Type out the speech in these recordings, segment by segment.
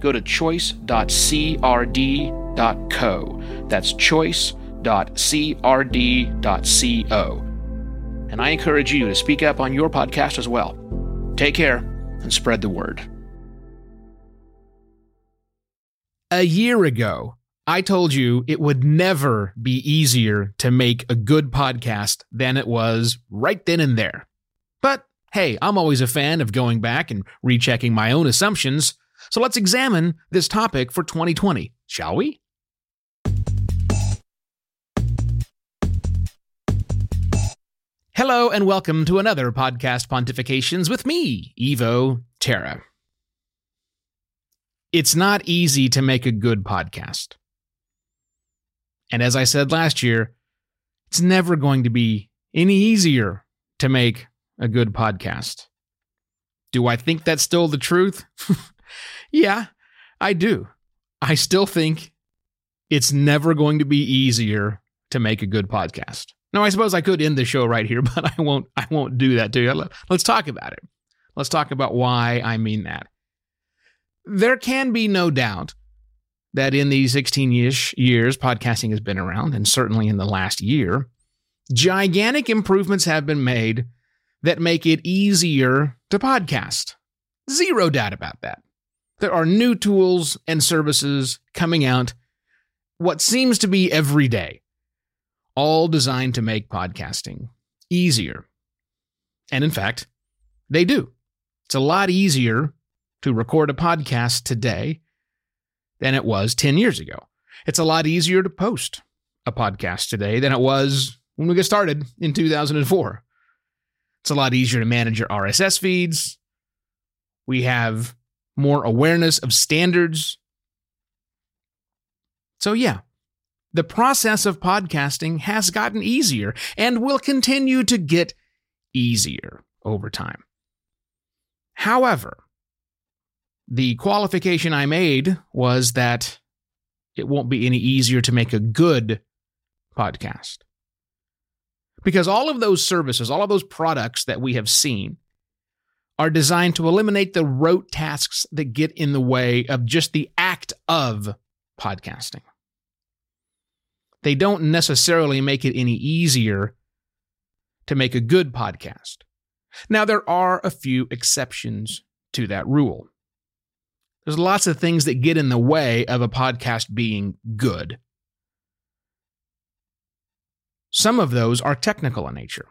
go to choice.crd.co. That's choice.crd.co. And I encourage you to speak up on your podcast as well. Take care and spread the word. A year ago, I told you it would never be easier to make a good podcast than it was right then and there. But hey, I'm always a fan of going back and rechecking my own assumptions. So let's examine this topic for 2020, shall we? Hello and welcome to another podcast pontifications with me, Evo Terra. It's not easy to make a good podcast. And as I said last year, it's never going to be any easier to make a good podcast. Do I think that's still the truth? yeah, I do. I still think it's never going to be easier to make a good podcast. Now, I suppose I could end the show right here, but I won't. I won't do that to you. Let's talk about it. Let's talk about why I mean that. There can be no doubt that in these 16 ish years podcasting has been around, and certainly in the last year, gigantic improvements have been made that make it easier to podcast. Zero doubt about that. There are new tools and services coming out, what seems to be every day all designed to make podcasting easier. And in fact, they do. It's a lot easier to record a podcast today than it was 10 years ago. It's a lot easier to post a podcast today than it was when we got started in 2004. It's a lot easier to manage your RSS feeds. We have more awareness of standards. So, yeah, the process of podcasting has gotten easier and will continue to get easier over time. However, the qualification I made was that it won't be any easier to make a good podcast. Because all of those services, all of those products that we have seen, are designed to eliminate the rote tasks that get in the way of just the act of podcasting they don't necessarily make it any easier to make a good podcast. Now, there are a few exceptions to that rule. There's lots of things that get in the way of a podcast being good. Some of those are technical in nature.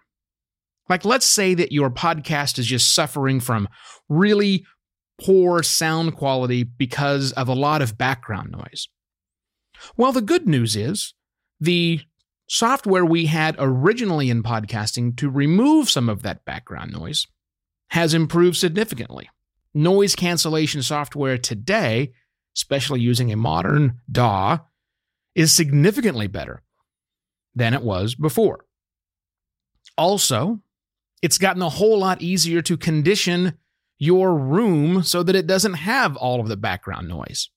Like, let's say that your podcast is just suffering from really poor sound quality because of a lot of background noise. Well, the good news is the software we had originally in podcasting to remove some of that background noise has improved significantly. Noise cancellation software today, especially using a modern DAW, is significantly better than it was before. Also, it's gotten a whole lot easier to condition your room so that it doesn't have all of the background noise.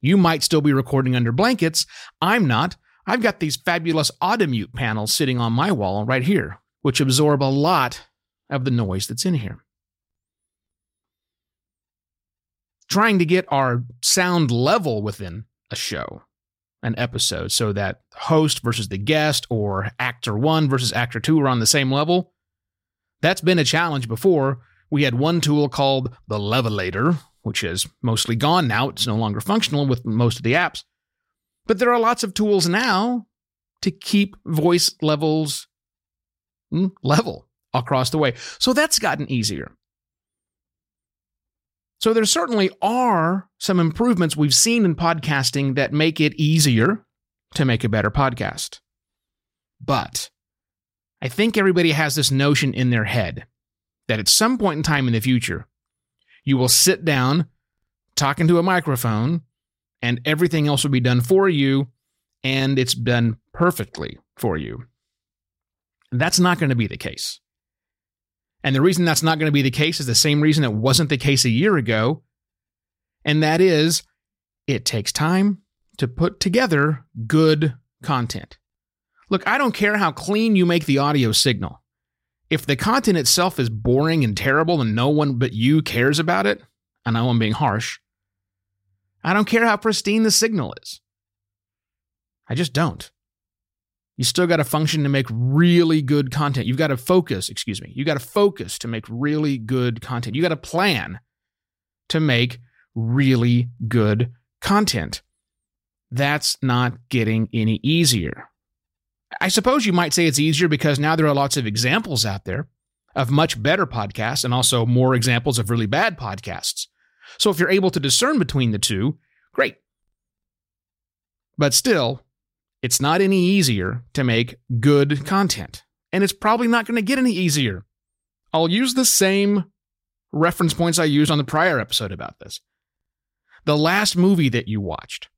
You might still be recording under blankets. I'm not. I've got these fabulous Audimute panels sitting on my wall right here, which absorb a lot of the noise that's in here. Trying to get our sound level within a show, an episode, so that host versus the guest or actor one versus actor two are on the same level. That's been a challenge before. We had one tool called the Levelator, which is mostly gone now. It's no longer functional with most of the apps. But there are lots of tools now to keep voice levels hmm, level across the way. So that's gotten easier. So there certainly are some improvements we've seen in podcasting that make it easier to make a better podcast. But I think everybody has this notion in their head that at some point in time in the future, you will sit down talking to a microphone and everything else will be done for you and it's done perfectly for you. That's not going to be the case. And the reason that's not going to be the case is the same reason it wasn't the case a year ago. And that is it takes time to put together good content. Look, I don't care how clean you make the audio signal. If the content itself is boring and terrible and no one but you cares about it, I know I'm being harsh, I don't care how pristine the signal is. I just don't. You still got to function to make really good content. You've got to focus, excuse me. You got to focus to make really good content. You got to plan to make really good content. That's not getting any easier. I suppose you might say it's easier because now there are lots of examples out there of much better podcasts and also more examples of really bad podcasts. So if you're able to discern between the two, great. But still, it's not any easier to make good content. And it's probably not going to get any easier. I'll use the same reference points I used on the prior episode about this. The last movie that you watched.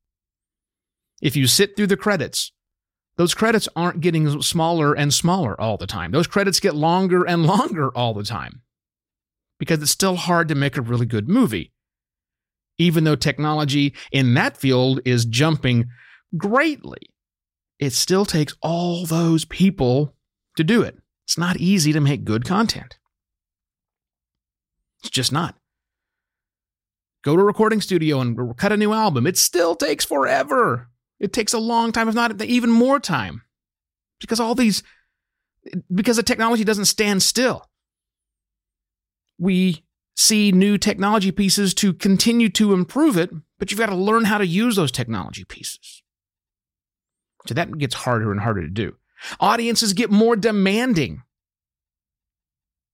If you sit through the credits, those credits aren't getting smaller and smaller all the time. Those credits get longer and longer all the time because it's still hard to make a really good movie. Even though technology in that field is jumping greatly it still takes all those people to do it. It's not easy to make good content. It's just not. Go to a recording studio and cut a new album. It still takes forever. It takes a long time, if not even more time. Because all these, because the technology doesn't stand still. We see new technology pieces to continue to improve it, but you've got to learn how to use those technology pieces. So that gets harder and harder to do. Audiences get more demanding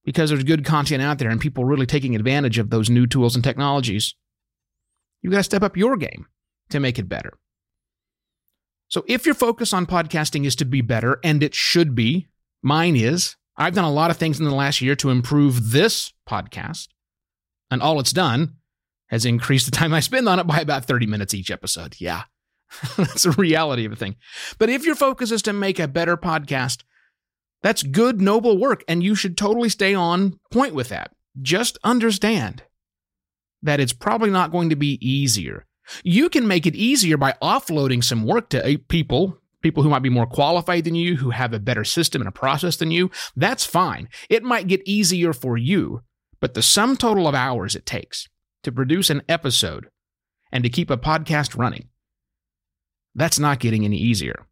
because there's good content out there and people really taking advantage of those new tools and technologies. You've got to step up your game to make it better. So if your focus on podcasting is to be better, and it should be, mine is, I've done a lot of things in the last year to improve this podcast, and all it's done has increased the time I spend on it by about 30 minutes each episode. Yeah, that's the reality of a thing. But if your focus is to make a better podcast, that's good, noble work, and you should totally stay on point with that. Just understand that it's probably not going to be easier. You can make it easier by offloading some work to eh, people, people who might be more qualified than you, who have a better system and a process than you. That's fine. It might get easier for you, but the sum total of hours it takes to produce an episode and to keep a podcast running that's not getting any easier.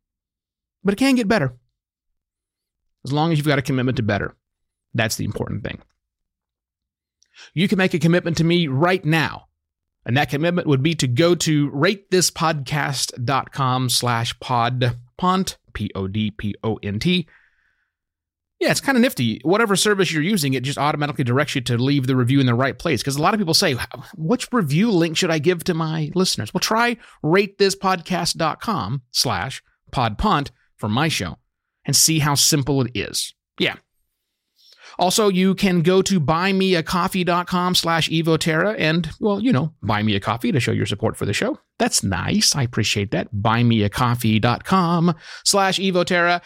But it can get better. As long as you've got a commitment to better. That's the important thing. You can make a commitment to me right now. And that commitment would be to go to ratethispodcast.com slash podpont, P-O-D-P-O-N-T, yeah, it's kind of nifty. Whatever service you're using, it just automatically directs you to leave the review in the right place. Because a lot of people say, which review link should I give to my listeners? Well, try ratethispodcast.com slash podpont for my show and see how simple it is. Yeah. Also, you can go to buymeacoffee.com slash evoterra and, well, you know, buy me a coffee to show your support for the show. That's nice. I appreciate that. Buymeacoffee.com slash evoterra.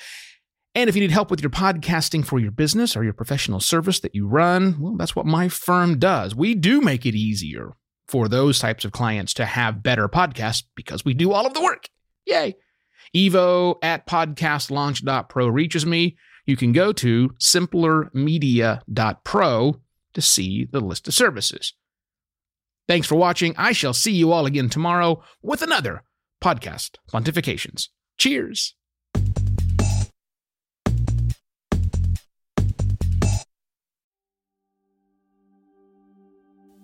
And if you need help with your podcasting for your business or your professional service that you run, well, that's what my firm does. We do make it easier for those types of clients to have better podcasts because we do all of the work. Yay. Evo at podcastlaunch.pro reaches me. You can go to simplermedia.pro to see the list of services. Thanks for watching. I shall see you all again tomorrow with another podcast pontifications. Cheers.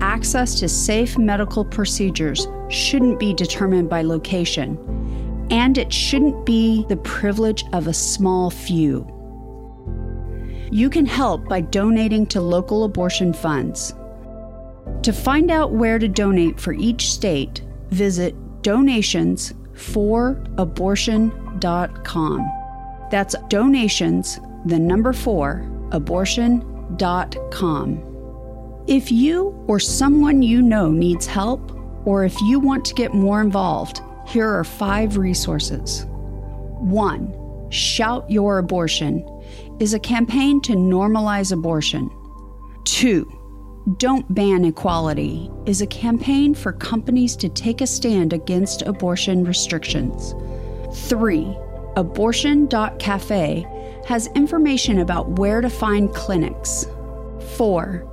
access to safe medical procedures shouldn't be determined by location, and it shouldn't be the privilege of a small few. You can help by donating to local abortion funds. To find out where to donate for each state, visit donations for donations4abortion.com. That's donations, the number four, abortion.com. If you or someone you know needs help, or if you want to get more involved, here are five resources. 1. Shout Your Abortion is a campaign to normalize abortion. 2. Don't Ban Equality is a campaign for companies to take a stand against abortion restrictions. 3. Abortion.cafe has information about where to find clinics. 4.